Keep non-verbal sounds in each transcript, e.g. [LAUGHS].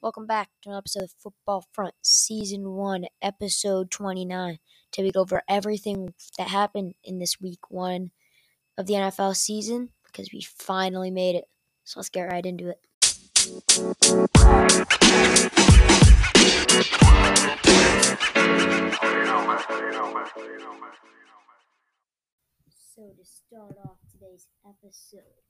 Welcome back to another episode of Football Front, Season 1, Episode 29. To we go over everything that happened in this week one of the NFL season because we finally made it. So let's get right into it. So, to start off today's episode,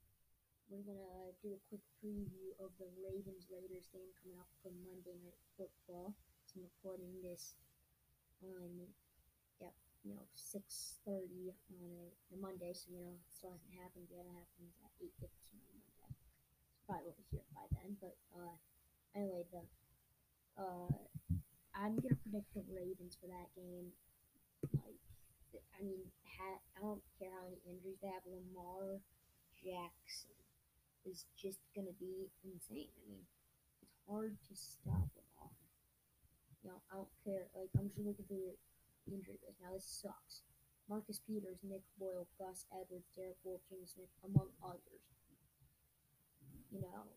we're gonna do a quick preview of the Ravens Raiders game coming up for Monday Night Football. So I'm recording this on, yep, you know, six thirty on a, a, Monday. So you know, it still hasn't happened yet. It happens at eight fifteen on Monday. So probably won't hear it by then. But uh, anyway, the uh, I'm gonna predict the Ravens for that game. Like, I mean, ha- I don't care how many injuries they have. Lamar Jackson is just gonna be insane. I mean, it's hard to stop them all. You know, I don't care. Like, I'm just looking through the injury list. Now, this sucks. Marcus Peters, Nick Boyle, Gus Edwards, Derek Wolfe, James Smith, among others. You know,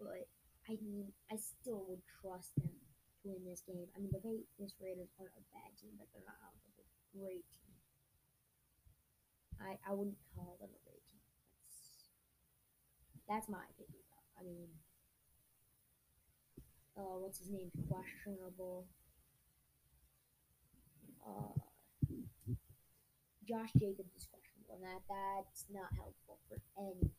but I mean, I still would trust them to win this game. I mean, the Vegas Raiders aren't a bad team, but they're not a great team. I, I wouldn't call them a great. That's my opinion, though. I mean, uh, what's his name? Questionable. Uh, Josh Jacobs is questionable, and that that's not helpful for any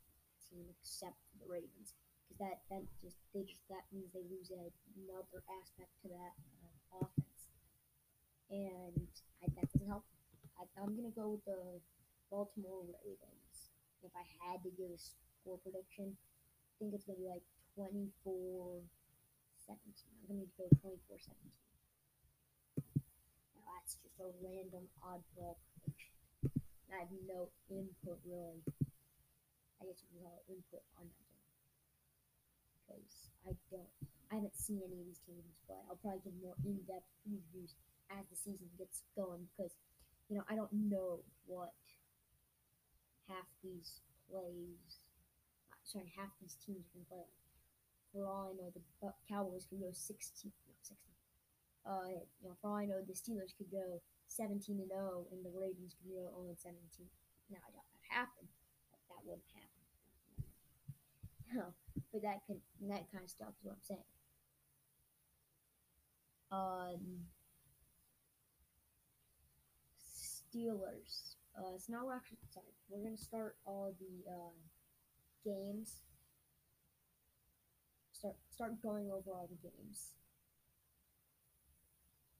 team except the Ravens, because that that just they just that means they lose another aspect to that uh, offense, and I, that doesn't help. I, I'm gonna go with the Baltimore Ravens. If I had to give a score prediction. I think it's going to be like 24 17. I'm going to go 24 17. Now, that's just a random oddball prediction. I have no input, really. I guess you can call it input on that game. Because I don't, I haven't seen any of these teams play. I'll probably give more in depth previews as the season gets going because, you know, I don't know what half these plays sorry, half these teams can play. For all I know, the Cowboys could go 16, not 16. Uh, you know, for all I know, the Steelers could go 17 and 0, and the Ravens could go 0 and 17. Now, I doubt that happen. But that wouldn't happen. [LAUGHS] No, but that could, that kind of stuff is what I'm saying. Um, Steelers. Uh, so now we're actually sorry. We're gonna start all the uh, games. Start start going over all the games.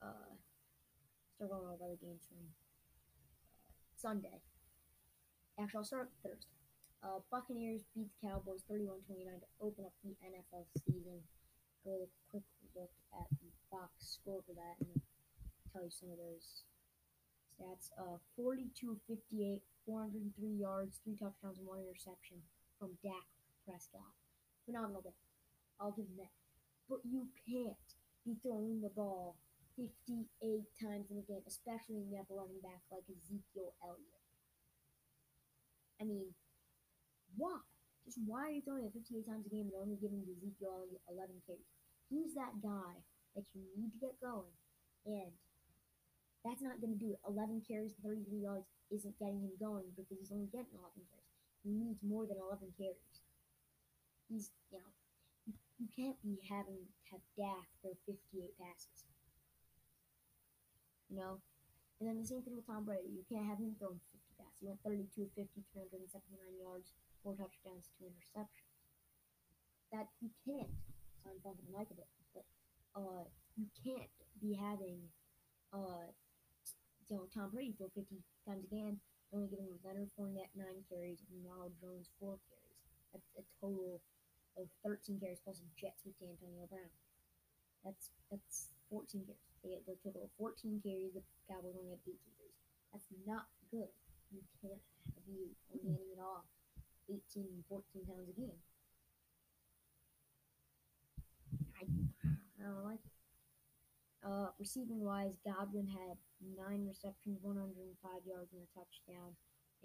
Uh, start going over the games from uh, Sunday. Actually, I'll start Thursday. Uh, Buccaneers beat the Cowboys 31-29 to open up the NFL season. Go a quick look at the box score for that and tell you some of those stats. Uh, 42-58, 403 yards, three touchdowns, and one interception from Dak Prescott. Phenomenal day. I'll give him that. But you can't be throwing the ball 58 times in a game, especially when you have a running back like Ezekiel Elliott. I mean, why? Just why are you throwing it 58 times a game and only giving Ezekiel Elliott 11 carries? He's that guy that you need to get going, and that's not going to do it. 11 carries, 33 yards isn't getting him going because he's only getting 11 carries. Needs more than 11 carries. He's, you know, you, you can't be having have Dak throw 58 passes. You know? And then the same thing with Tom Brady. You can't have him throwing 50 passes. He went 32 50, 379 yards, four touchdowns, two interceptions. That you can't. Bumping the mic a bit, but uh, you can't be having uh, you know, Tom Brady throw 50 times a game only giving Leonard Fournette nine carries and Ronald Jones four carries. That's a total of 13 carries plus a jet sweep to Antonio Brown. That's that's 14 carries. They get the total of 14 carries. The Cowboys only have 18 carries. That's not good. You can't be only handing it off 18, 14 times a game. I, I don't like it. Uh, receiving wise, Godwin had nine receptions, 105 yards, and a touchdown.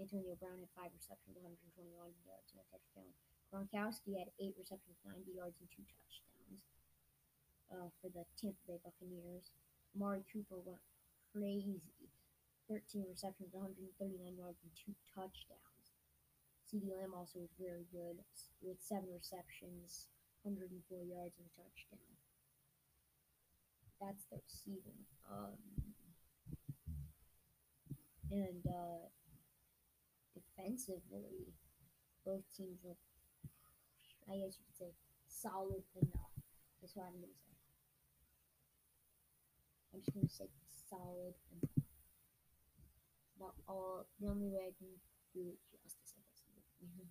Antonio Brown had five receptions, 121 yards, and a touchdown. Gronkowski had eight receptions, 90 yards, and two touchdowns. uh, for the Tampa Bay Buccaneers. Amari Cooper went crazy. 13 receptions, 139 yards, and two touchdowns. CeeDee Lamb also was very good with seven receptions, 104 yards, and a touchdown. That's the receiving. Um, and uh, defensively, both teams were, I guess you could say, solid enough. That's what I'm going to say. I'm just going to say solid enough not all the only way I can do it justice, I guess. Mm-hmm.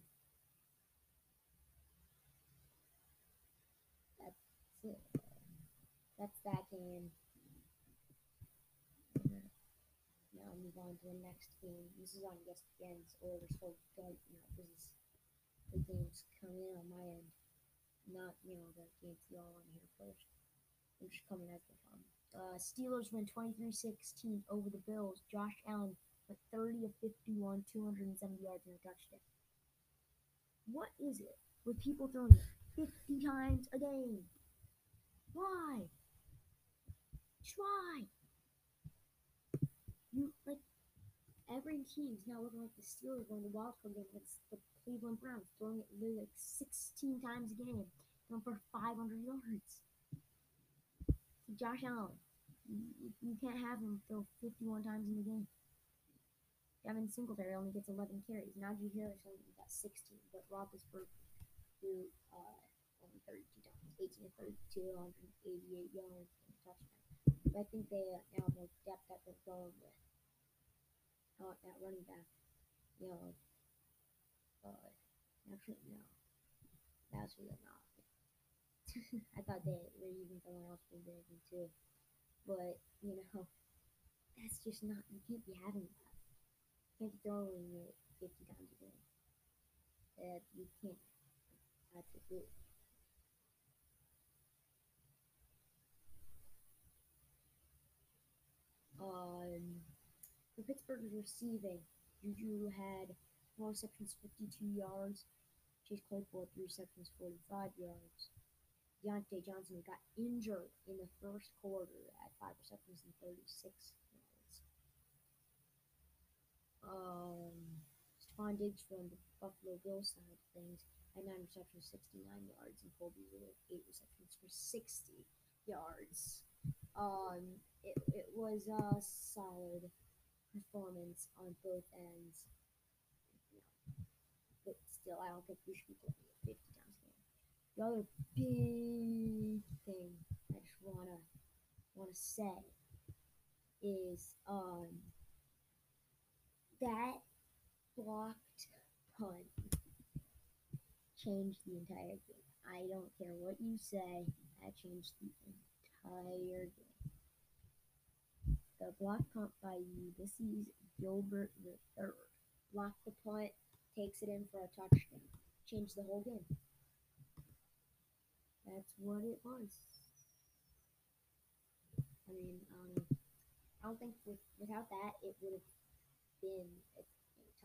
That's it. That's that game. Now I'll move on to the next game. This is on ESPN's Oilers Full Guard. You know, this is the games coming in on my end. Not, you know, the games y'all want to hear first. I'm just coming as they come. Uh, Steelers win 23-16 over the Bills. Josh Allen but 30 of 51, 270 yards and a touchdown. What is it with people throwing 50 times a game? Why? Try. You like every team's now looking like the Steelers won the wild card game against the Cleveland Browns, throwing it like 16 times a game, going for 500 yards. Josh Allen, you, you can't have him throw 51 times in the game. Devin Singletary only gets 11 carries. Najee Harris only got 16, but Roethlisberger threw uh, only 32 times, 18 to 32, 188 yards and touchdown. I think they uh, now have more depth that they're going with. Uh, running back, you know, uh, actually no, that's they're not. I thought they were using someone else for the too, but you know, that's just not. You can't be having that You can't be throwing it 50 times a game. You can't. That's it. Um, for Pittsburgh's receiving, Juju had four receptions, 52 yards. Chase Claypool, three receptions, 45 yards. Diontae Johnson got injured in the first quarter at five receptions and 36 um, Stefon Diggs from the Buffalo Bills side of things had nine receptions, 69 yards, and Colby with eight receptions for 60 yards. Um, it, it was a solid performance on both ends. but still, I don't think we should be playing it 50 times a game. The other big thing I just wanna wanna say is um that blocked punt changed the entire game. I don't care what you say, that changed the entire game. The block punt by Ulysses Gilbert third. Block the punt, takes it in for a touchdown. Changed the whole game. That's what it was. I mean, um, I don't think with, without that it would have been a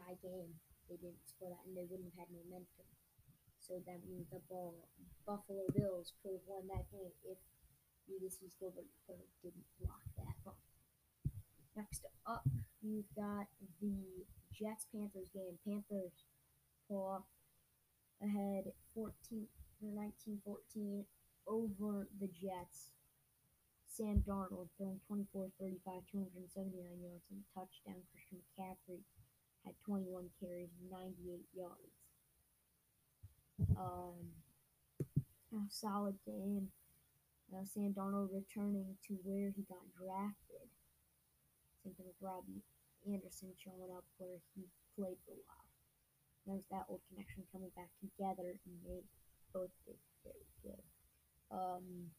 tie game, they didn't score that and they wouldn't have had momentum. So that means the ball, Buffalo Bills could have won that game if Ulysses Gilbert didn't block that ball. Next up, you've got the Jets Panthers game. Panthers pull ahead 14 19 14 over the Jets. Sam Darnold throwing 24 35, 279 yards and a touchdown. Christian McCaffrey had 21 carries, 98 yards. Um, solid game. Uh, Sam Darnold returning to where he got drafted. Same thing with Robbie Anderson showing up where he played for a while. There's that old connection coming back together and they both did very good. Um,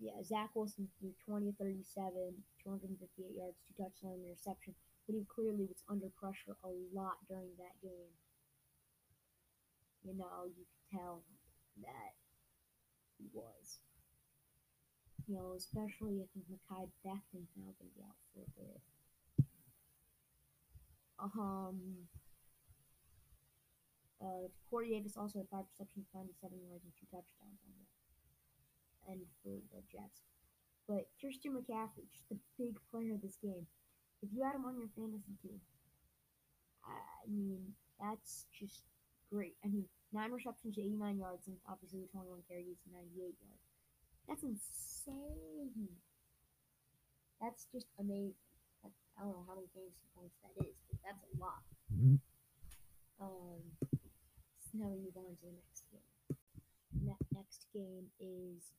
yeah, Zach Wilson threw 20 37, 258 yards, two touchdowns, interception. But he clearly was under pressure a lot during that game. You know, you could tell that he was. You know, especially if Mekhi Becton's now to be out for a bit. Um, uh, Corey Davis also had five receptions, 97 yards, and two touchdowns on that. and for the Jets. But Christian McCaffrey, just the big player of this game. If you had him on your fantasy team, I mean, that's just great. I mean, nine receptions, 89 yards, and obviously 21 carries, 98 yards. That's insane. That's just amazing. I don't know how many fantasy points that is, but that's a lot. Mhm. Um, so now we move on to the next game. Ne- next game is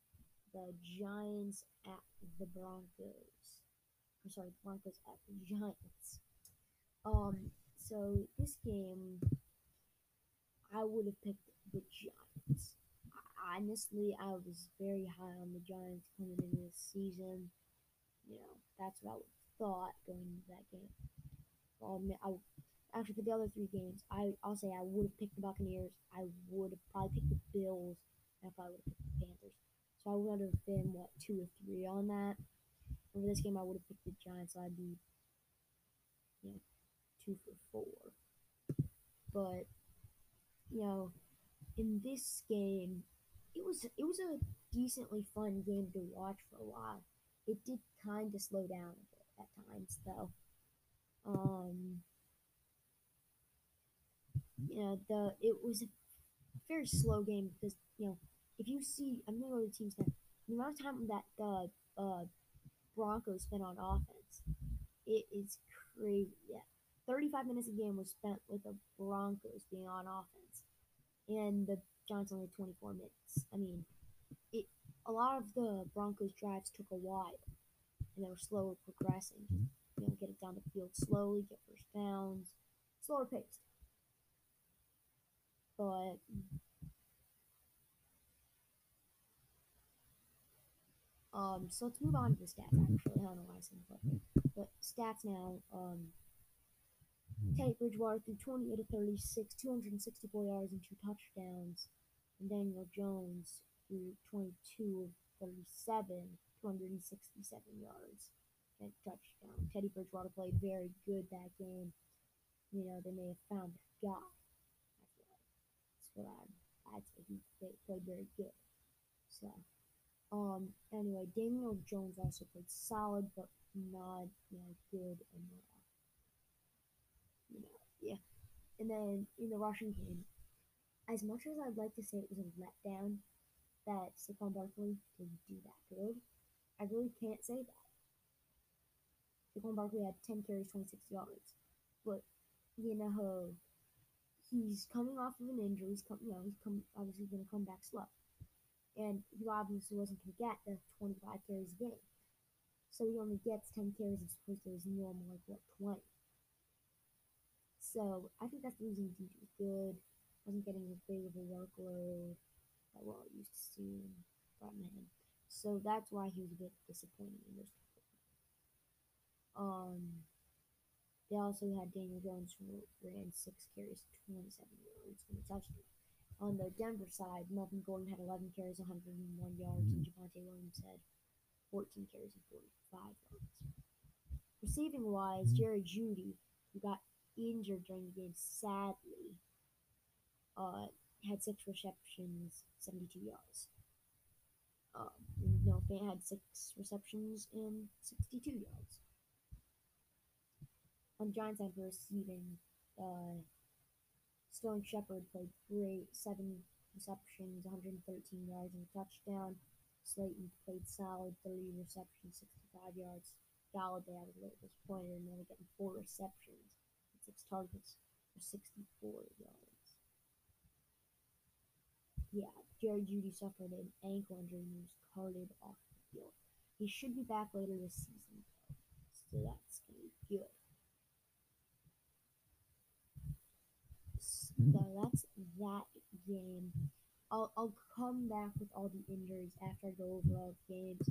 the Giants at the Broncos. I'm sorry, Broncos at the Giants. Um, so this game, I would have picked the Giants. Honestly, I was very high on the Giants coming into this season. You know, that's what I thought going into that game. Um, I, actually, for the other three games, I, I'll say I would have picked the Buccaneers. I would have probably picked the Bills, and I probably would have picked the Panthers. So I would have been, what, two or three on that. And for this game, I would have picked the Giants, so I'd be, you know, two for four. But, you know, in this game, it was it was a decently fun game to watch for a while. It did kind of slow down a bit at times, though. Um, you know, the it was a very slow game because you know if you see, I'm gonna go to the teams now. The amount of time that the uh, Broncos spent on offense, it is crazy. Yeah, 35 minutes a game was spent with the Broncos being on offense, and the Giants only 24 minutes. I mean, it a lot of the Broncos drives took a while, and they were slower progressing. Mhm. You know, get it down the field slowly, get first downs, slower pace. But um, so let's move on to the stats. Actually, I don't know why I said but, but stats now. Um, Teddy Bridgewater threw 28 to 36, 264 yards and two touchdowns. And Daniel Jones threw 22 of 37, 267 yards and touchdown. Teddy Bridgewater played very good that game. You know, they may have found that guy. That's what, that's what I, I'd say. He they played very good. So, um, anyway, Daniel Jones also played solid, but not, you know, good enough you know, yeah. And then in the rushing game, as much as I'd like to say it was a letdown that Saquon Barkley didn't do that good, I really can't say that. Saquon Barkley had 10 carries, 26 yards. But, you know, he's coming off of an injury. He's come, you know, he's come, obviously going to come back slow. And he obviously wasn't going to get the 25 carries a game. So he only gets 10 carries as opposed to his normal, like, what, 20. So I think that's the reason he good. Wasn't getting as big of a workload that we're all used to seeing from him. So that's why he was a bit disappointing in this. Um, they also had Daniel Jones who ran six carries, 27 yards, and touchdown. On the Denver side, Melvin Gordon had 11 carries, 101 yards, and Javonte Williams had 14 carries and 45 yards. Receiving wise, Jerry Jeudy, who got injured during the game, sadly, uh, had six receptions, 72 yards. Um, Noah Fant had six receptions and 62 yards. On Giants side for receiving, uh, Sterling Shepard played great, seven receptions, 113 yards and a touchdown. Slayton played solid, 30 receptions, 65 yards. Golladay, I was a little disappointed in only getting four receptions six targets for 64 yards. Yeah, Jerry Jeudy suffered an ankle injury and was carted off the field. He should be back later this season, though, so that's going to be good. So hmm. that's that game. I'll, I'll come back with all the injuries after I go over all the games,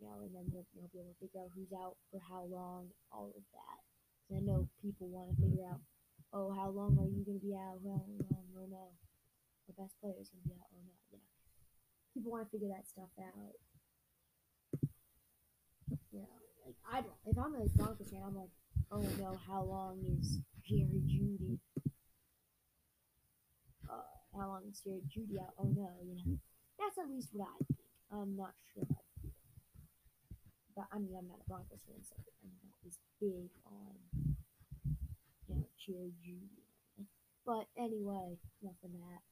you know, and then we'll, we'll be able to figure out who's out for how long, all of that. I know people want to figure out, oh, how long are you going to be out? How long? Oh no, the best player is going to be out. Oh no, yeah. People want to figure that stuff out. You know, like I don't. If I'm a Broncos fan, I'm like, oh no, how long is Jerry Jeudy? Uh, how long is Jerry Jeudy out? Oh no, you know. That's at least what I think. I'm not sure. But I mean, I'm not a Broncos fan, so I'm not as big on you know Jerry Jeudy. But anyway, of that.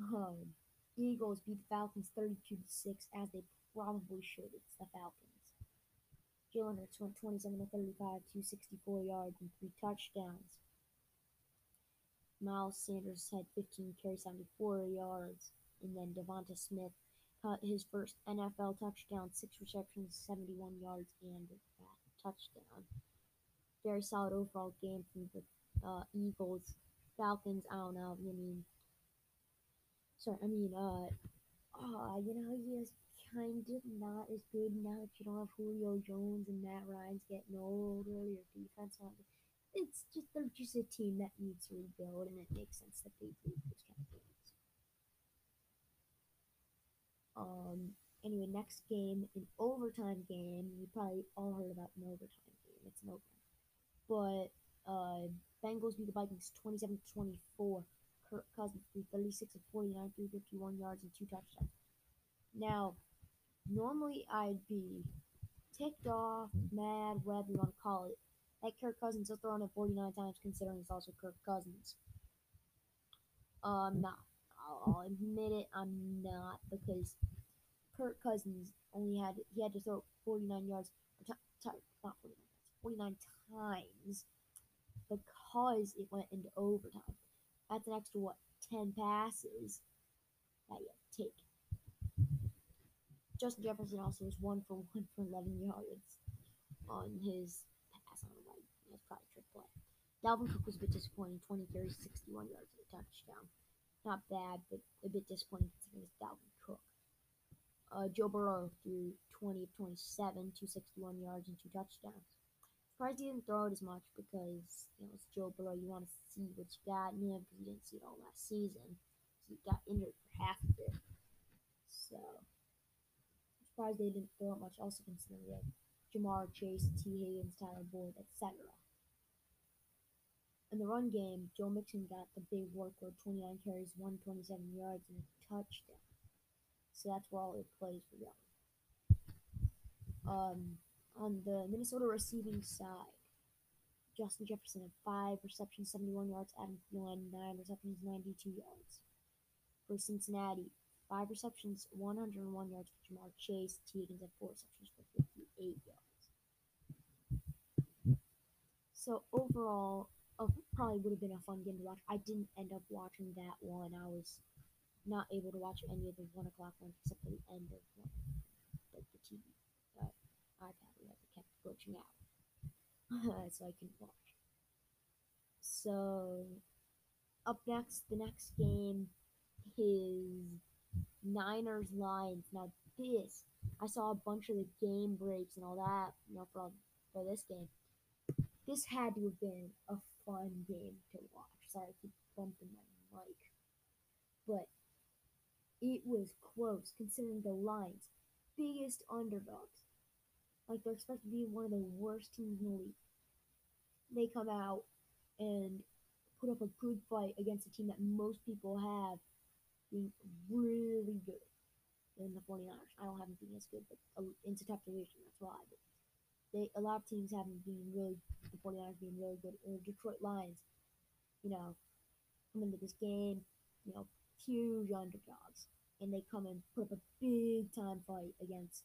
Um, Eagles beat the Falcons 32 to 6, as they probably should. It's the Falcons. Jalen Hurts went 27 to 35, 264 yards, and three touchdowns. Miles Sanders had 15 carries, 74 yards, and then DeVonta Smith caught his first NFL touchdown, six receptions, 71 yards, and that touchdown. Very solid overall game from the uh, Eagles. Falcons, I don't know. I mean, sorry, I mean, uh, uh, you know, he is kind of not as good now that you don't have Julio Jones and Matt Ryan's getting older. Your defense not. It's just they're just a team that needs to rebuild, and it makes sense that they lose those kind of games. Um. Anyway, next game, an overtime game. You probably all heard about an overtime game. It's an overtime, but uh, Bengals beat the Vikings 27 to 24. Kirk Cousins threw 36 of 49, 351 yards, and two touchdowns. Now, normally I'd be ticked off, hmm. mad, whatever you want to call it. That Kirk Cousins will throw it 49 times, considering it's also Kirk Cousins. I'm not. I'll, I'll admit it. I'm not because Kirk Cousins only had he had to throw 49 yards, t- t- not 49 yards, 49 times because it went into overtime. That's an extra what 10 passes that you take. Justin Jefferson also was one for one for 11 yards on his pass on the right. That's probably a trick play. Dalvin Cook was a bit disappointing, 20 carries, 61 yards, and a touchdown. Not bad, but a bit disappointing considering it's Dalvin Cook. Uh, Joe Burrow threw 20 of 27, 261 yards, and two touchdowns. Surprised he didn't throw it as much because, you know, it's Joe Burrow. You want to see what you got in him because you didn't see it all last season. So he got injured for half of it. So, surprised they didn't throw it much, also considering they had Ja'Marr Chase, Tee Higgins, Tyler Boyd, etc. In the run game, Joe Mixon got the big workload 29 carries, 127 yards, and a touchdown. So that's where all their plays were going. Um, on the Minnesota receiving side, Justin Jefferson had five receptions, 71 yards. Adam Thielen, nine receptions, 92 yards. For Cincinnati, five receptions, 101 yards for Ja'Marr Chase. Tee Higgins had four receptions for 58 yards. So overall, probably would have been a fun game to watch. I didn't end up watching that one. I was not able to watch any of the one o'clock ones except for the end of one, like the TV uh, iPad glitching out, [LAUGHS] so I couldn't watch. So up next, the next game is Niners Lions. Now this, I saw a bunch of the game breaks and all that, you know, for for this game. This had to have been a fun game to watch. Sorry, I keep bumping my mic, but it was close considering the Lions, biggest underdogs. Like they're expected to be one of the worst teams in the league. They come out and put up a good fight against a team that most people have being really good in the 49ers. I don't have them being as good, but it's a tough division. That's why. But they a lot of teams have them being really the 49ers being really good. Or Detroit Lions, you know, come into this game, you know, huge underdogs, and they come and put up a big time fight against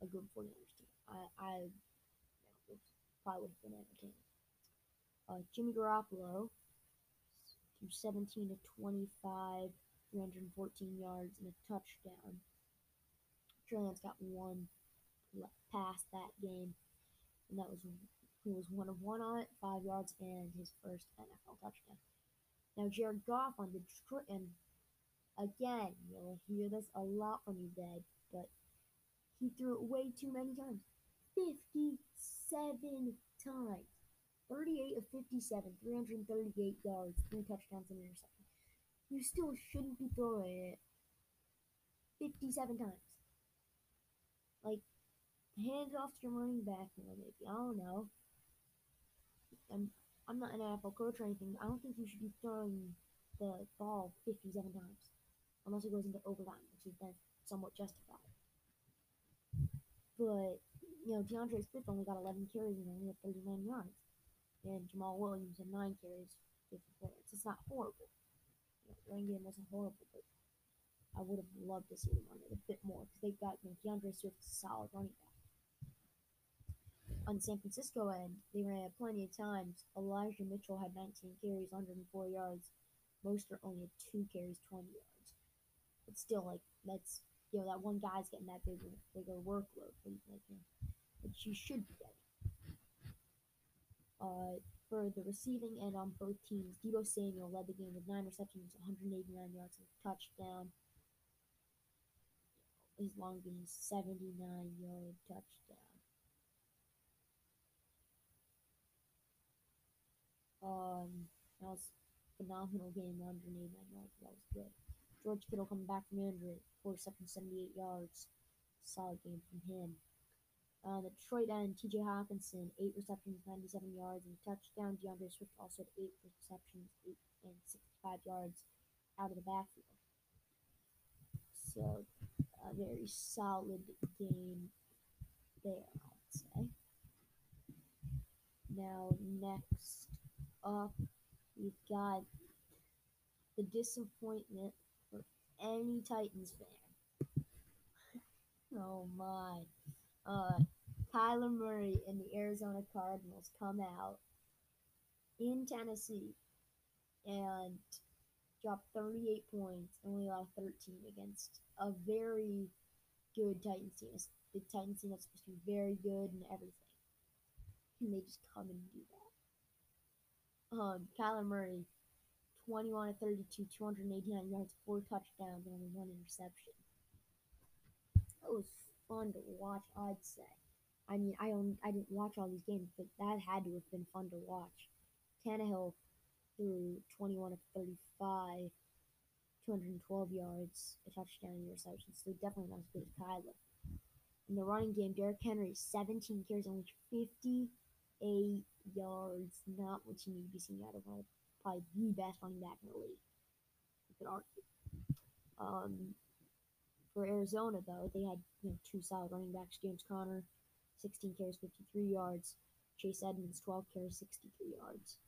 a good 49ers team. I, I probably would have been entertaining. Uh, Jimmy Garoppolo threw 17 to 25, 314 yards and a touchdown. Lance got one pass that game, and that was he was one of one on it, five yards, and his first NFL touchdown. Now Jared Goff on the and again you'll hear this a lot from you, Dad, but he threw it way too many times, fifty-seven times. 38 of 57, 338 yards, three touchdowns and interception. You still shouldn't be throwing it 57 times. Like, hand off to your running back, you know, maybe. I don't know. I'm, I'm not an NFL coach or anything. I don't think you should be throwing the ball 57 times. Unless it goes into overtime, which is then somewhat justified. But you know, D'Andre Swift only got 11 carries and only had 39 yards, and Jamaal Williams had nine carries, 54 yards. It's not horrible. You know, the running game wasn't horrible, but I would have loved to see them run it a bit more because they've got you know, D'Andre Swift, a solid running back. On San Francisco end, they ran it plenty of times. Elijah Mitchell had 19 carries, 104 yards. Mostert only had two carries, 20 yards. But still, like that's you know that one guy's getting that bigger bigger workload. But like you should be getting. Uh, for the receiving end on both teams, Deebo Samuel led the game with nine receptions, 189 yards, and a touchdown. His long being 79 yard touchdown. Um, that was phenomenal game, 189 yards. That was good. George Kittle coming back from injury, four receptions, 78 yards. Solid game from him. Uh, the Detroit end, TJ Hockenson, 8 receptions, 97 yards, and a touchdown. D'Andre Swift also had 8 receptions, 8 and 65 yards out of the backfield. So, a very solid game there, I'd say. Now, next up, we've got the disappointment any Titans fan. [LAUGHS] oh my. Uh, Kyler Murray and the Arizona Cardinals come out in Tennessee and drop 38 points and only allow 13 against a very good Titans team. The Titans team that's supposed to be very good and everything. And they just come and do that. Um, Kyler Murray, 21 to 32, 289 yards, four touchdowns, and only one interception. That was fun to watch, I'd say. I mean, I only, I didn't watch all these games, but that had to have been fun to watch. Tannehill threw 21 of 35, 212 yards, a touchdown, and interception. So definitely not as good as Kyler. In the running game, Derrick Henry, 17 carries, only 58 yards. Not what you need to be seeing out of of probably the best running back in the league. You could argue. Um, for Arizona, though, they had you know two solid running backs: James Conner, 16 carries, 53 yards; Chase Edmonds, 12 carries, 63 yards.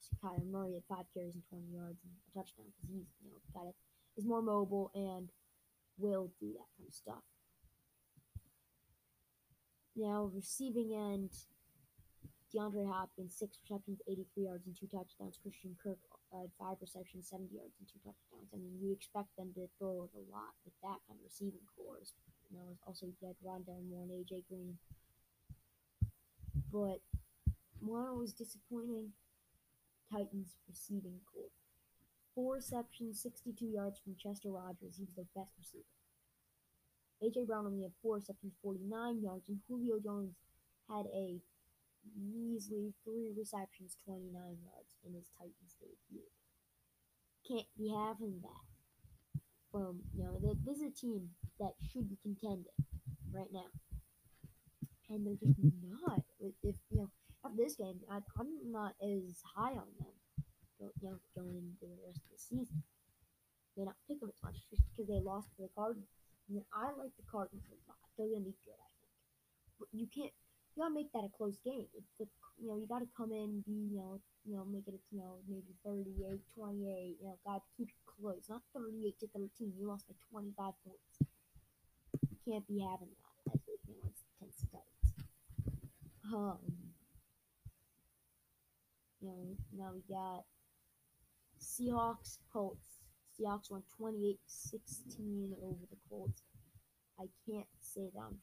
So Kyler Murray had five carries and 20 yards and a touchdown because he's you know got it is more mobile and will do that kind of stuff. Now receiving end, DeAndre Hopkins, six receptions, 83 yards, and two touchdowns. Christian Kirk uh, five receptions, 70 yards, and two touchdowns. I mean, you expect them to throw it a lot with that kind of receiving core. You know, also you had Rondale Moore and AJ Green. But one was disappointing. Titans receiving core. Four receptions, 62 yards from Chester Rogers. He was their best receiver. AJ Brown only had four receptions, 49 yards, and Julio Jones had a measly three receptions, 29 yards in his Titans debut. Can't be having that. From you know, this is a team that should be contending right now, and they're just not. If you know, after this game, I, I'm not as high on them. You know, going into the rest of the season, may not pick them as much just because they lost to the Cardinals. I like the Cardinals a lot. They're gonna be good, I think. But you can't you gotta make that a close game. It's the, you know, you gotta come in, be, you know, you know, make it, you know, maybe 38, 28, you know, gotta keep it close. Not 38 to 13. You lost by 25 points. You can't be having that as it, you know, Tennessee Titans. Um, you know, now we got Seahawks, Colts. Seahawks won 28 16 over the Colts. I can't say that I'm.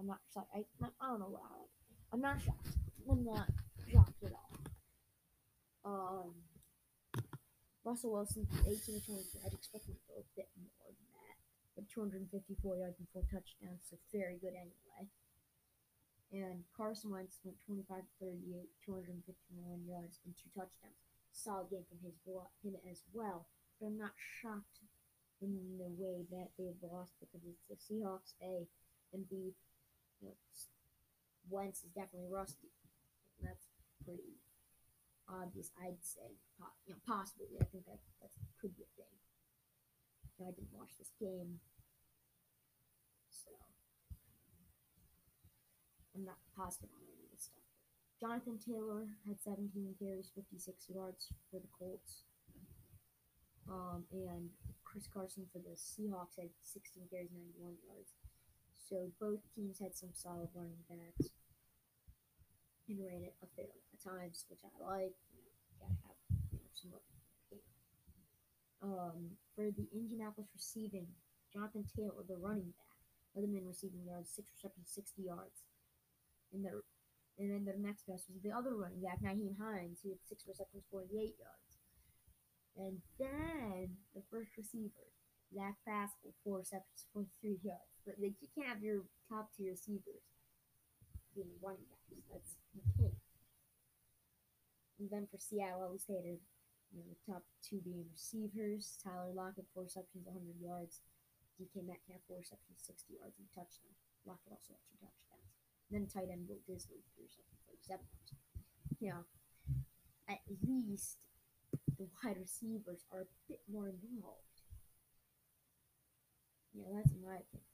I'm not shocked. I, I don't know why. I'm not shocked. I'm not shocked at all. Um, Russell Wilson, 18 to 23. I'd expect him to a bit more than that. But 254 yards and four touchdowns, so very good anyway. And Carson Wentz went 25 to 38, 251 yards and two touchdowns. Solid game from his him as well. But I'm not shocked in the way that they've lost because it's the Seahawks A and B you know, Wentz is definitely rusty. That's pretty obvious, I'd say. You know, possibly. I think that that could be a thing. I didn't watch this game, so I'm not positive on any of this stuff. Jonathan Taylor had 17 carries, 56 yards for the Colts. Um, and Chris Carson for the Seahawks had 16 carries, 91 yards. So both teams had some solid running backs and ran it a fair amount of times, which I like. You know, have you know, some um, for the Indianapolis receiving, Jonathan Taylor, the running back, them in receiving yards, six receptions, 60 yards. And their and then the next best was the other running back, Nyheim Hines, who had six receptions, 48 yards. And then the first receiver, Zach Pascal, four receptions, 43 yards. But like, you can't have your top tier receivers being running backs. That's you can't. And then for Seattle, at least you know, the top two being receivers. Tyler Lockett, four receptions, 100 yards. DK Metcalf, four receptions, 60 yards, and touchdown. Lockett also had two touchdowns. And then tight end Will Dissly, three receptions, 37 yards. You know, at least the wide receivers are a bit more involved. Yeah, that's my opinion.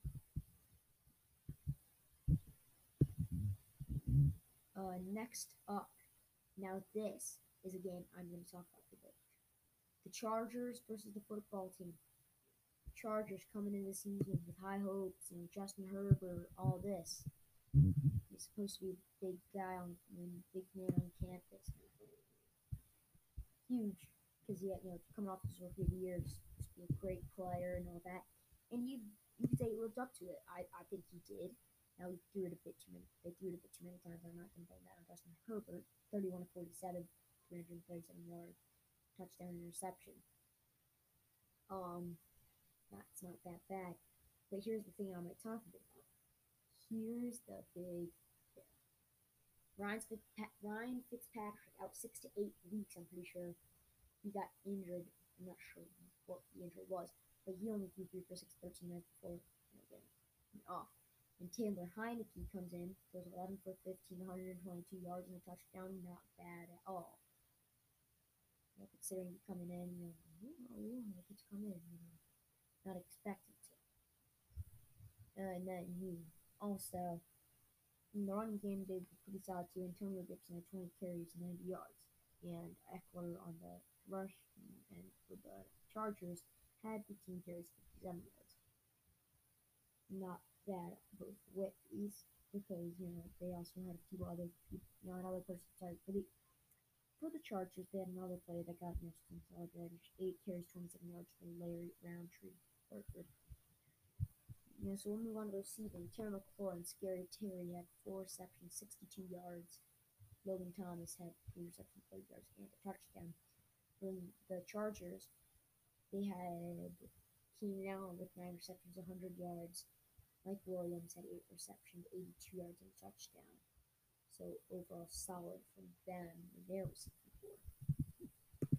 Uh, next up, now this is a game I'm going to talk about today. The Chargers versus the football team. Chargers coming into the season with high hopes and Justin Herbert, all this. He's supposed to be a big guy on, big man on campus. Huge, because he had, you know, coming off his rookie year, just be a great player and all that. And you, you could say he lived up to it. I, I think he did. Now he threw it a bit too many. They threw it a bit too many times. I'm not going to blame that on Justin Herbert. 31 to 47, 337 yards, touchdown interception. Um, that's not that bad. But here's the thing I might talk about. Here's the big thing. Fitzpa- Ryan Fitzpatrick out six to eight weeks. I'm pretty sure he got injured. I'm not sure what the injury was, but he only threw three for six, 13 minutes before you know, getting off. And Taylor Heinicke comes in, goes 11 for 15, 122 yards and a touchdown. Not bad at all. You know, considering coming in, you know, oh, yeah, he's come in, you know, not expected to. Uh, and then you also, in the running game, were pretty solid too. Antonio Gibson had 20 carries, 90 yards. And Ekeler on the rush and for the Chargers had 15 carries, 57 yards. Not that both ways because you know they also had a few other you know another person sorry for the for the Chargers they had another player that got you know some eight carries twenty seven yards for Larry Rountree Burford. You know, so we'll move on to receiving. Terry McLaurin, and Scary Terry had four receptions, 62 yards. Logan Thomas had three receptions, 30 yards, and a touchdown. From the Chargers, they had Keenan Allen with nine receptions, 100 yards. Mike Williams had eight receptions, 82 yards, and a touchdown. So overall solid from them and their receiving core.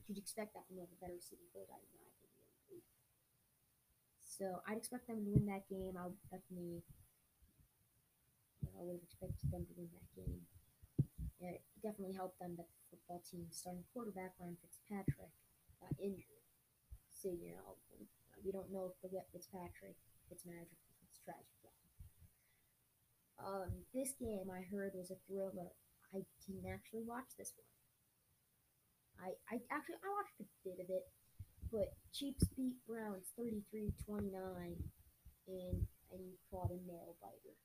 You'd expect that from of the better receiving core in my opinion. So I'd expect them to win that game. I would definitely, you know, I would have expected them to win that game. It definitely helped them that the football team starting quarterback Ryan Fitzpatrick got injured. So you know, we don't know if they'll get Fitzpatrick, Fitzmagic, Fitztragic um, this game I heard was a thriller. I didn't actually watch this one. I, I actually I watched a bit of it, but Chiefs beat Browns 33-29 in and caught a nail biter.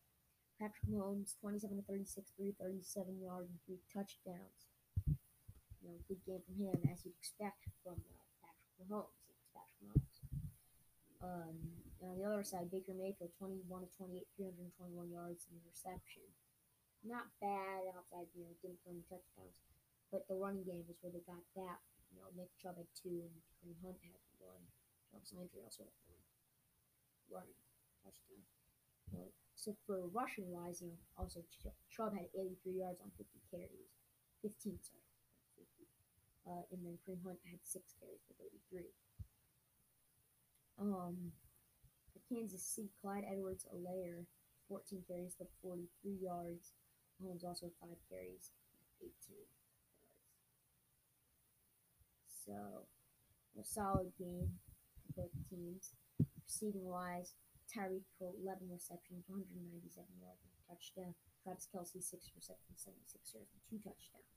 Patrick Mahomes 27 to 36, 337 yards and three touchdowns. You know, good game from him as you'd expect from uh, Patrick Mahomes. Um, on the other side, Baker Mayfield, 21 to 28, 321 yards and reception. Not bad outside, you know, didn't throw any touchdowns. But the running game was where they got that. You know, Nick Chubb had two and Kareem Hunt had one. Jarvis Landry also had one. Running touchdown. So, for rushing wise, you know, also Chubb had 83 yards on 50 carries. 15, sorry. 50. Uh, and then Kareem Hunt had six carries for 33. Um, the Kansas City, Clyde Edwards Helaire, 14 carries for 43 yards. Mahomes also 5 carries, 18 yards. So, a solid game for both teams. receiving wise, Tyreek Hill 11 receptions, 197 yards, touchdown. Travis Kelce, 6 receptions, 76 yards, and two touchdowns.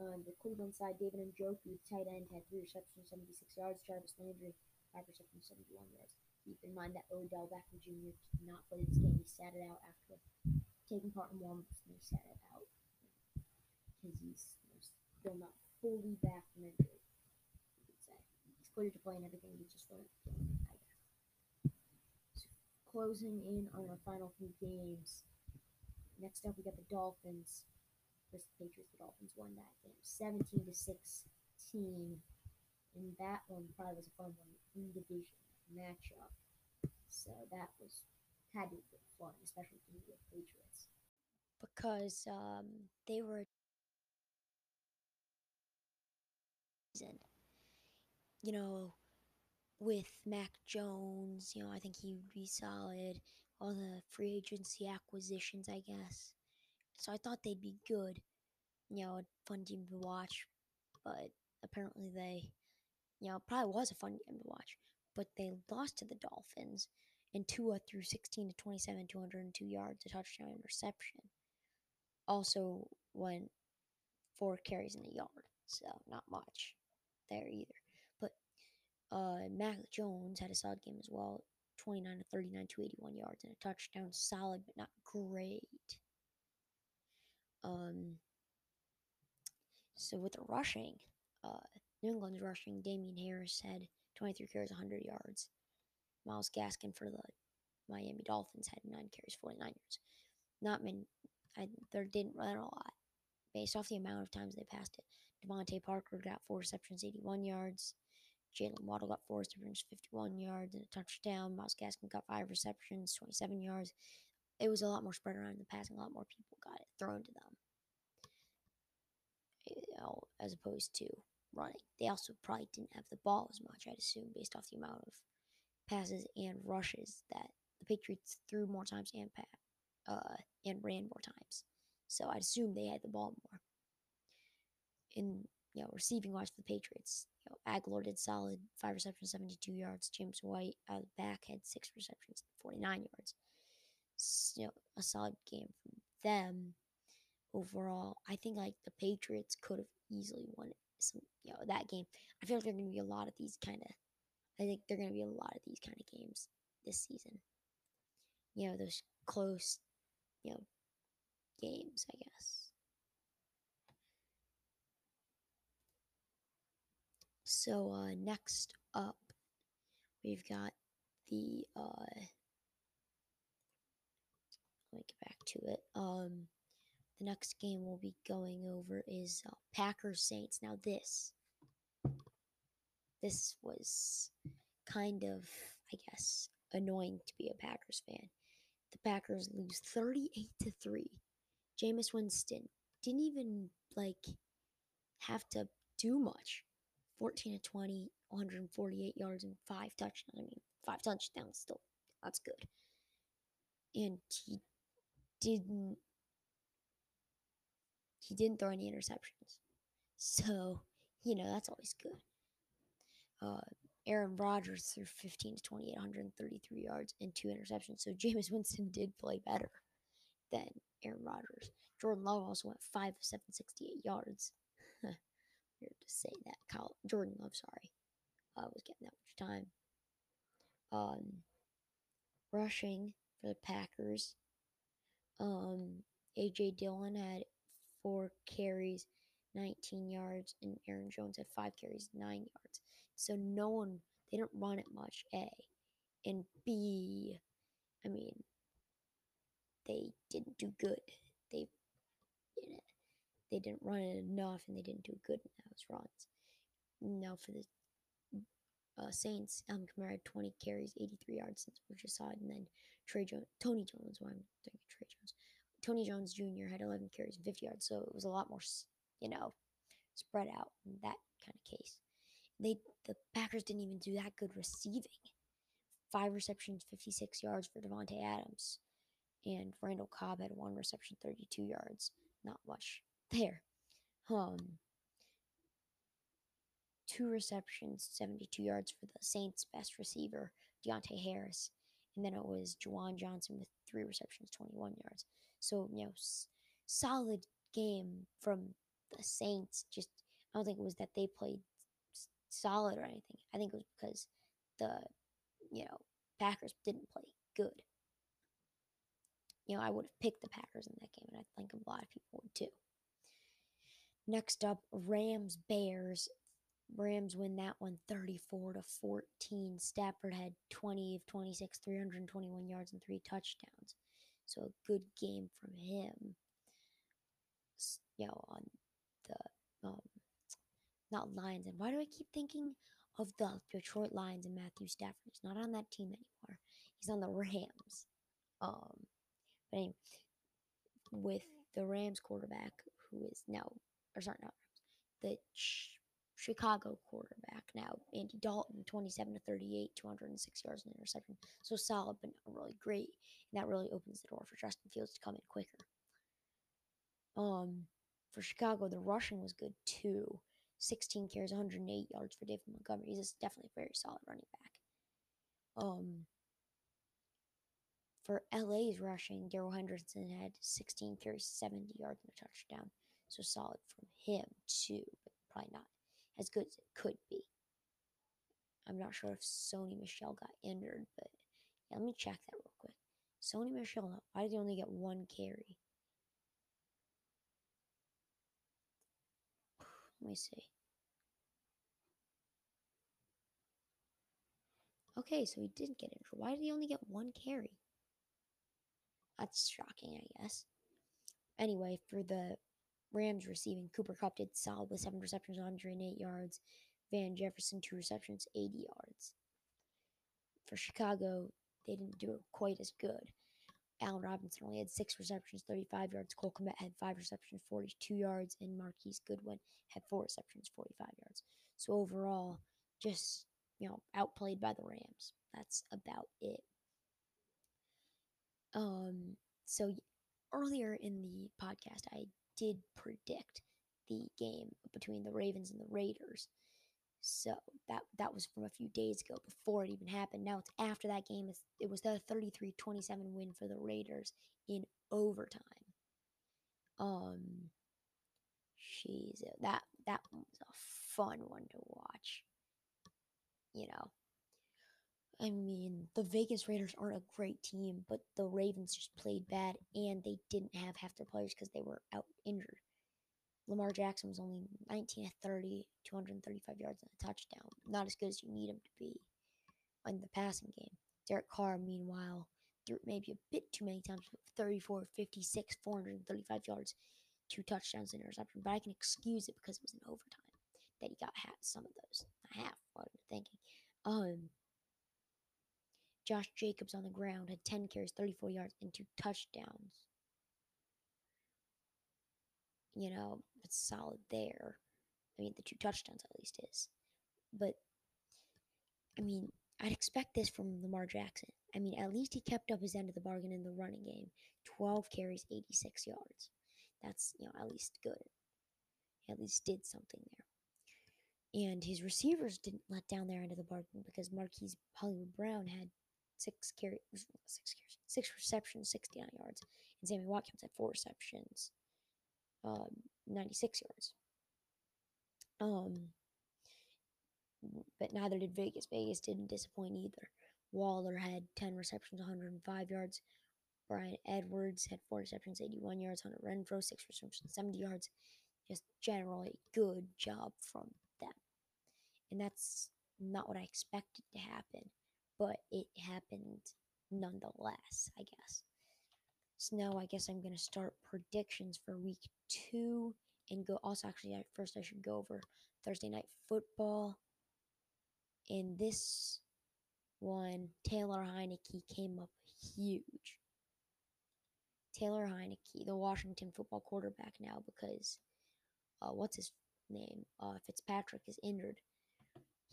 On the Cleveland side, David Njoku, tight end, had 3 receptions, 76 yards. Jarvis Landry, 5 receptions, 71 yards. Keep in mind that Odell Beckham Jr. did not play this game. He sat it out after taking part in warm-ups, and he sat it out because he's still not fully back from injury. You could say he's cleared to play and everything. He just wasn't feeling it, I guess. So, closing in on our final few games. Next up, we got the Dolphins versus the Patriots. The Dolphins won that game, seventeen to sixteen, and that one probably was a fun one in division matchup. So that was had to be fun, especially the Patriots. because um, they were. You know, with Mac Jones, you know, I think he would be solid. All the free agency acquisitions, I guess. So I thought they'd be good. You know, a fun team to watch. But apparently they, you know, probably was a fun game to watch. But they lost to the Dolphins. And Tua threw 16 to 27, 202 yards, a touchdown interception. Also went four carries in a yard. So not much there either. But uh, Mac Jones had a solid game as well. 29 to 39, 281 yards and a touchdown. Solid, but not great. Um, so with the rushing, uh, New England's rushing, Damien Harris had 23 carries, 100 yards. Myles Gaskin for the Miami Dolphins had nine carries, 49 yards. Not many. I, they didn't run a lot based off the amount of times they passed it. DeVante Parker got four receptions, 81 yards. Jaylen Waddle got four receptions, 51 yards, and a touchdown. Myles Gaskin got five receptions, 27 yards. It was a lot more spread around in the passing. A lot more people got it thrown to them, eh, know, as opposed to running. They also probably didn't have the ball as much, I'd assume, based off the amount of passes and rushes that the Patriots threw more times and pa- uh, and ran more times. So I'd assume they had the ball more. In you know, receiving wise for the Patriots, you know, Agholor did solid, five receptions, 72 yards. James White out of the back had six receptions, 49 yards. So, you know, a solid game from them overall. I think like the Patriots could have easily won you know, that game. I feel like there are going to be a lot of these kind of. I think there are going to be a lot of these kind of games this season. You know, those close, you know, games. I guess. So uh, next up, we've got the uh, let me get back to it. Um, the next game we'll be going over is uh, Packers Saints. Now this, this was kind of, I guess, annoying to be a Packers fan. The Packers lose thirty-eight to three. Jameis Winston didn't even like have to do much. 14 to 20, 148 yards and five touchdowns. I mean, five touchdowns still. That's good. And he didn't he didn't throw any interceptions. So, you know, that's always good. Uh Aaron Rodgers threw 15 to 28, 133 yards and two interceptions. So [LAUGHS] Jameis Winston did play better than Aaron Rodgers. Jordan Love also went 5 of 768 yards. [LAUGHS] Weird to say that. Kyle, Jordan Love, sorry, uh, was getting that much time. Um, rushing for the Packers. Um, AJ Dillon had four carries, 19 yards, and Aaron Jones had five carries, nine yards. So no one, they didn't run it much, A. And B, I mean, they didn't do good. They, you know, they didn't run it enough and they didn't do good in those runs. Now for the uh, Saints, um, Kamara had 20 carries, 83 yards since saw it, and then Trey Jones, Tony Jones, why I'm thinking Trey Jones, Tony Jones Jr. had 11 carries and 50 yards, so it was a lot more, you know, spread out in that kind of case. They the Packers didn't even do that good receiving. Five receptions, 56 yards for Davante Adams, and Randall Cobb had one reception, 32 yards. Not much there. Um, two receptions, 72 yards for the Saints' best receiver, Deonte Harris, and then it was Juwan Johnson with three receptions, 21 yards. So, you know, s- solid game from the Saints. Just, I don't think it was that they played s- solid or anything. I think it was because the, you know, Packers didn't play good. You know, I would have picked the Packers in that game, and I think a lot of people would too. Next up, Rams Bears. Rams win that one 34 to 14. Stafford had 20 of 26, 321 yards and three touchdowns. So a good game from him. You know, on the um not Lions. And why do I keep thinking of the Detroit Lions and Matthew Stafford? He's not on that team anymore. He's on the Rams. Um but anyway, with the Rams quarterback who is now or sorry, not Rams, the Chicago quarterback now, Andy Dalton, 27 to 38, 206 yards and interception. So solid, but really great. And that really opens the door for Justin Fields to come in quicker. Um, for Chicago, the rushing was good too. 16 carries, 108 yards for David Montgomery. He's definitely a very solid running back. Um, for LA's rushing, Darrell Henderson had 16 carries, 70 yards, and a touchdown. So solid from him too, but probably not as good as it could be. I'm not sure if Sony Michel got injured, but yeah, let me check that real quick. Sony Michel, why did he only get one carry? [SIGHS] Let me see. Okay, so he didn't get injured. Why did he only get one carry? That's shocking, I guess. Anyway, for the Rams receiving, Cooper Kupp did solid with seven receptions, 108 yards. Van Jefferson, two receptions, 80 yards. For Chicago, they didn't do it quite as good. Allen Robinson only had six receptions, 35 yards. Cole Kmet had five receptions, 42 yards. And Marquise Goodwin had four receptions, 45 yards. So overall, just, you know, outplayed by the Rams. That's about it. Um, so earlier in the podcast, I did predict the game between the Ravens and the Raiders. So that that was from a few days ago before it even happened. Now it's after that game. It was the 33-27 win for the Raiders in overtime. Um jeez, that that was a fun one to watch. You know. I mean, the Vegas Raiders aren't a great team, but the Ravens just played bad and they didn't have half their players because they were out injured. Lamar Jackson was only 19 at 30, 235 yards and a touchdown. Not as good as you need him to be in the passing game. Derek Carr, meanwhile, threw maybe a bit too many times, but 34, 56, 435 yards, two touchdowns and interception. But I can excuse it because it was in overtime that he got half, some of those. Not half, what I'm thinking? Um, Josh Jacobs on the ground had 10 carries, 34 yards, and two touchdowns. You know, it's solid there. I mean, the two touchdowns at least is. But, I mean, I'd expect this from Lamar Jackson. I mean, at least he kept up his end of the bargain in the running game 12 carries, 86 yards. That's, you know, at least good. He at least did something there. And his receivers didn't let down their end of the bargain because Marquise Hollywood Brown had six carries, six carries, six receptions, 69 yards, and Sammy Watkins had four receptions, um, 96 yards. Um, but neither did Vegas. Vegas didn't disappoint either. Waller had 10 receptions, 105 yards. Bryan Edwards had four receptions, 81 yards. Hunter Renfrow, six receptions, 70 yards. Just generally good job from them. And that's not what I expected to happen, but it happened nonetheless, I guess. So now I guess I'm going to start predictions for week two and go. Also, actually, I, first I should go over Thursday night football. In this one, Taylor Heinicke came up huge. Taylor Heinicke, the Washington football quarterback now, because uh, what's his name? Uh, Fitzpatrick is injured.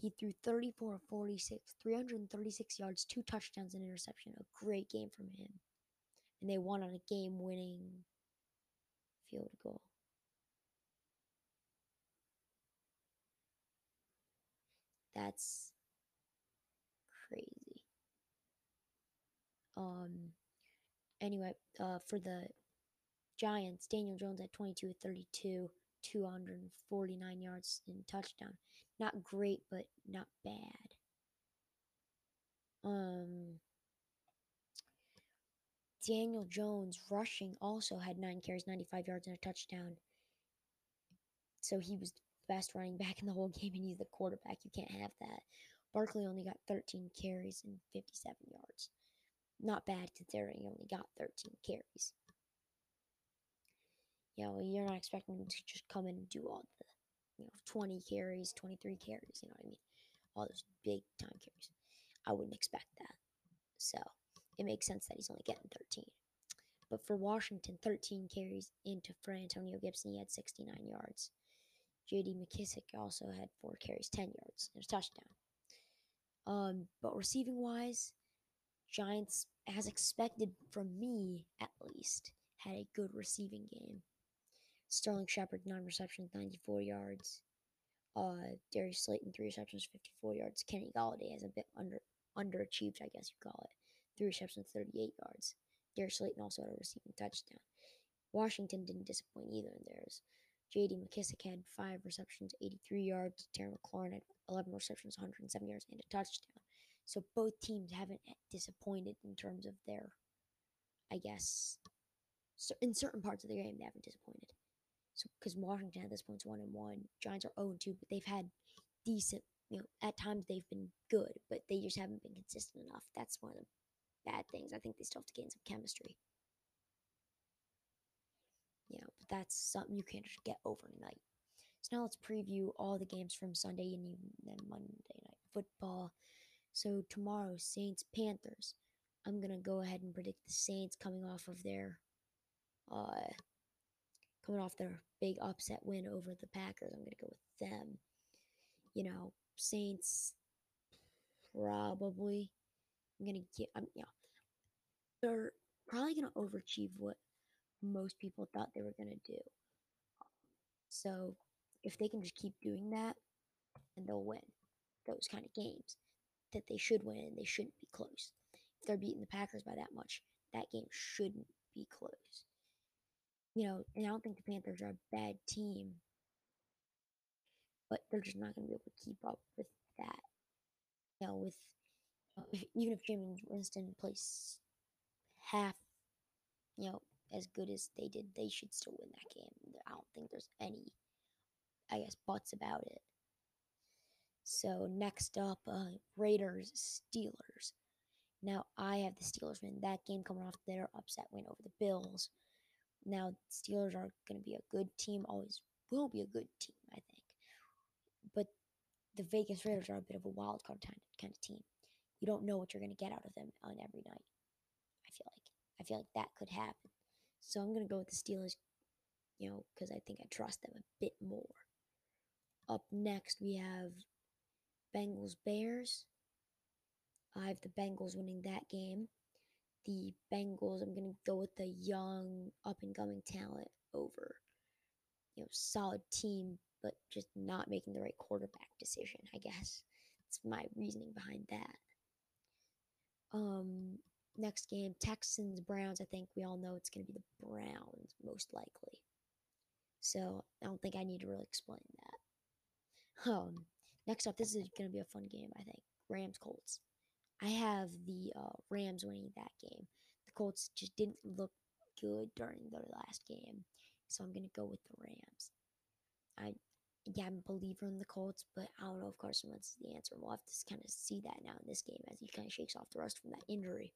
He threw 34 of 46, 336 yards, two touchdowns, and interception. A great game from him. And they won on a game winning field goal. That's crazy. Um, anyway, uh, for the Giants, Daniel Jones at 22 32, 249 yards and touchdown. Not great, but not bad. Um, Daniel Jones rushing also had nine carries, 95 yards, and a touchdown. So he was the best running [LAUGHS] back in the whole game, and he's the quarterback. You can't have that. Barkley only got 13 carries and 57 yards. Not bad considering he only got 13 carries. You know, you're not expecting him to just come in and do all the, you know, 20 carries, 23 carries, you know what I mean? All those big time carries. I wouldn't expect that. So it makes sense that he's only getting 13. But for Washington, 13 carries into for Antonio Gibson, he had 69 yards. J.D. McKissic also had four carries, 10 yards, and a touchdown. Um, but receiving wise, Giants, as expected from me at least, had a good receiving game. Sterling Shepard, nine receptions, 94 yards. Uh, Darius Slayton, three receptions, 54 yards. Kenny Golladay has a bit under underachieved, I guess you call it. Three receptions, 38 yards. Darius Slayton also had a receiving touchdown. Washington didn't disappoint either in theirs. J.D. McKissic had five receptions, 83 yards. Terry McLaurin had 11 receptions, 107 yards, and a touchdown. So both teams haven't disappointed in terms of their, I guess, in certain parts of the game they haven't disappointed. So because Washington at this point is one and one, Giants are zero and two, but they've had decent. You know, at times they've been good, but they just haven't been consistent enough. That's one of the bad things. I think they still have to gain some chemistry. You know, but that's something you can't just get overnight. So now let's preview all the games from Sunday and then Monday night football. So tomorrow, Saints Panthers. I'm gonna go ahead and predict the Saints coming off of their uh coming off their big upset win over the Packers. I'm gonna go with them. You know, Saints probably. I'm gonna get. I'm yeah. They're probably gonna overachieve what most people thought they were gonna do. So if they can just keep doing that, and they'll win those kind of games that they should win they shouldn't be close. If they're beating the Packers by that much, that game shouldn't be close. You know, and I don't think the Panthers are a bad team, but they're just not going to be able to keep up with that. You know, with if, even if Jameis Winston plays half, you know, as good as they did, they should still win that game. I don't think there's any, I guess, buts about it. So next up, uh, Raiders Steelers. Now I have the Steelers win that game coming off their upset win over the Bills. Now Steelers are going to be a good team, always will be a good team, I think. But the Vegas Raiders are a bit of a wild card kind of team. You don't know what you're going to get out of them on every night. I feel like I feel like that could happen. So I'm going to go with the Steelers, you know, because I think I trust them a bit more. Up next, we have Bengals Bears. I have the Bengals winning that game. The Bengals, I'm going to go with the young, up and coming talent over, you know, solid team, but just not making the right quarterback decision, I guess. That's my reasoning behind that. Um, next game, Texans Browns. I think we all know it's going to be the Browns, most likely. So I don't think I need to really explain that. Um, Next up, this is going to be a fun game, I think. Rams Colts. I have the uh, Rams winning that game. The Colts just didn't look good during their last game, so I'm to go with the Rams. I yeah, I'm a believer in the Colts, but I don't know if Carson Wentz is the answer. We'll have to kind of see that now in this game as he kind of shakes off the rust from that injury.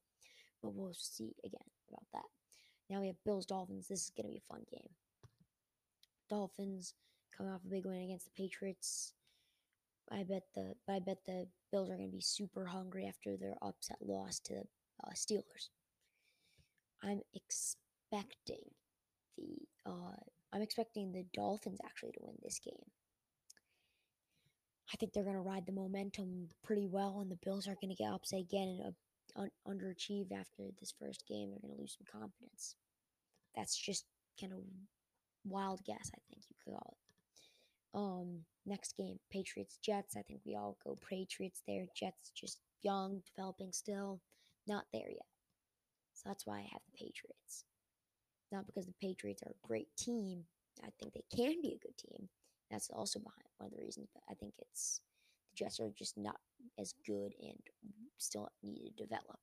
But we'll see again about that. Now we have Bills Dolphins. This is to be a fun game. Dolphins coming off a big win against the Patriots. I bet the I bet the Bills are going to be super hungry after their upset loss to the uh, Steelers. I'm expecting the uh, I'm expecting the Dolphins actually to win this game. I think they're going to ride the momentum pretty well, and the Bills are going to get upset again and uh, un- underachieve after this first game. They're going to lose some confidence. That's just kind of wild guess, I think you could call it. Um, next game, Patriots Jets. I think we all go Patriots there. Jets just young, developing still, not there yet. So that's why I have the Patriots. Not because the Patriots are a great team. I think they can be a good team. That's also behind one of the reasons, but I think it's the Jets are just not as good and still need to develop.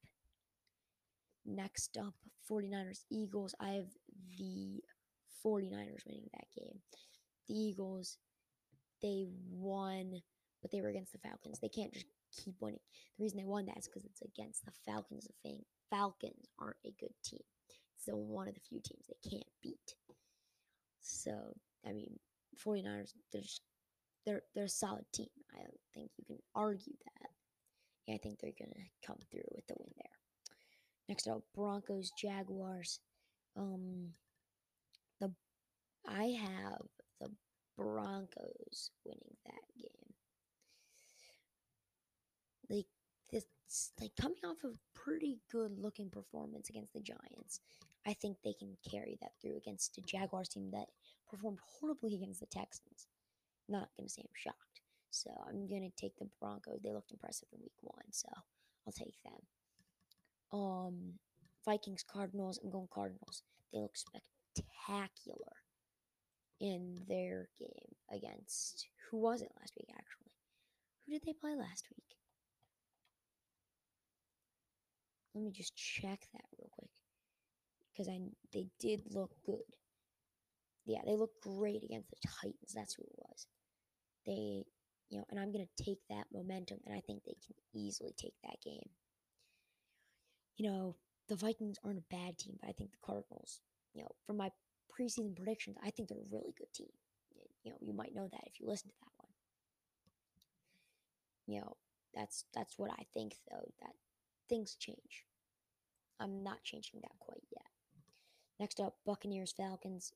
Next up, 49ers Eagles. I have the 49ers winning that game. The Eagles, they won, but they were against the Falcons. They can't just keep winning. The reason they won that is because it's against the Falcons. The Falcons aren't a good team. It's the one of the few teams they can't beat. So, I mean, 49ers, they're just, they're they're a solid team. I don't think you can argue that. And I think they're gonna come through with the win there. Next up, Broncos Jaguars. Um, the I have Broncos winning that game. Like this, like coming off of pretty good looking performance against the Giants, I think they can carry that through against a Jaguars team that performed horribly against the Texans. Not gonna say I'm shocked. So I'm gonna take the Broncos. They looked impressive in week one, so I'll take them. Um Vikings Cardinals, I'm going Cardinals. They look spectacular in their game against who was it last week actually? Who did they play last week? Let me just check that real quick because I they did look good. Yeah, they looked great against the Titans. That's who it was. They, you know, and I'm gonna take that momentum, and I think they can easily take that game. You know, the Vikings aren't a bad team, but I think the Cardinals, you know, from my preseason predictions, I think they're a really good team. You know, you might know that if you listen to that one. You know, that's that's what I think though, that things change. I'm not changing that quite yet. Next up, Buccaneers Falcons.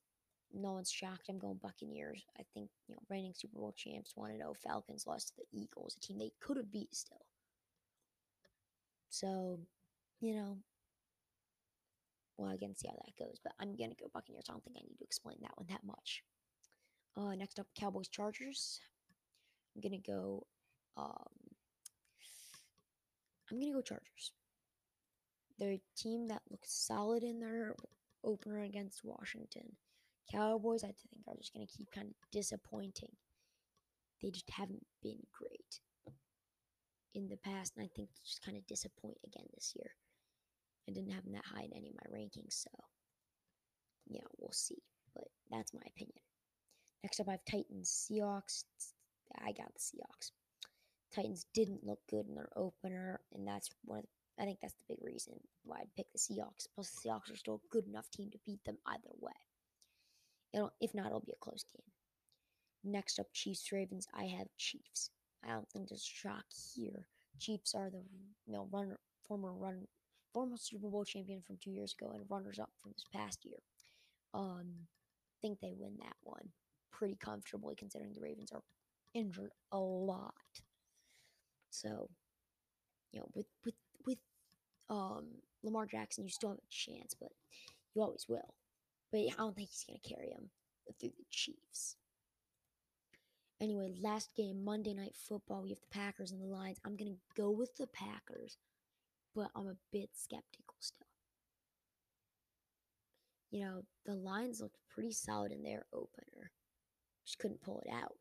No one's shocked. I'm going Buccaneers. I think, you know, reigning Super Bowl champs 1 0. Falcons lost to the Eagles, a team they could have beat still. So, you know, well, again, see how that goes. But I'm going to go Buccaneers. I don't think I need to explain that one that much. Uh, next up, Cowboys Chargers. I'm going to go. Um, I'm going to go Chargers. They're a team that looks solid in their opener against Washington. Cowboys, I think, are just going to keep kind of disappointing. They just haven't been great in the past, and I think just kind of disappoint again this year. I didn't have them that high in any of my rankings, so yeah, we'll see. But that's my opinion. Next up, I have Titans, Seahawks. I got the Seahawks. Titans didn't look good in their opener, and that's one of the I think that's the big reason why I'd pick the Seahawks. Plus, the Seahawks are still a good enough team to beat them either way. It'll, if not, it'll be a close game. Next up, Chiefs Ravens. I have Chiefs. I don't think there's a shock here. Chiefs are the you know runner, former run, former Super Bowl champion from two years ago and runners up from this past year. Um, think they win that one pretty comfortably considering the Ravens are injured a lot. So, you know, with with with um, Lamar Jackson, you still have a chance, but you always will. But I don't think he's to carry him through the Chiefs. Anyway, last game, Monday Night Football. We have the Packers and the Lions. I'm going to go with the Packers, but I'm a bit skeptical still. You know, the Lions looked pretty solid in their opener, just couldn't pull it out.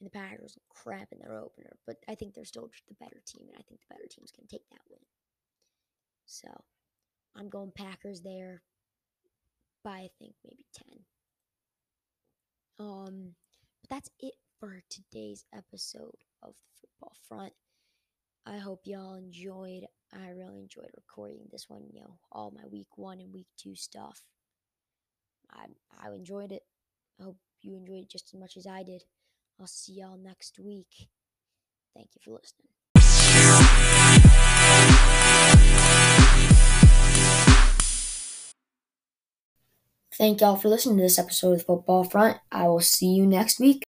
And the Packers look crap in their opener, but I think they're still the better team, and I think the better team's going to take that win. So I'm going Packers there by I think maybe 10. Um, but that's it for today's episode of the football front. I hope y'all enjoyed. I really enjoyed recording this one, you know, all my week one and week two stuff. I I enjoyed it. I hope you enjoyed it just as much as I did. I'll see y'all next week. Thank you for listening. Thank y'all for listening to this episode of Football Front. I will see you next week.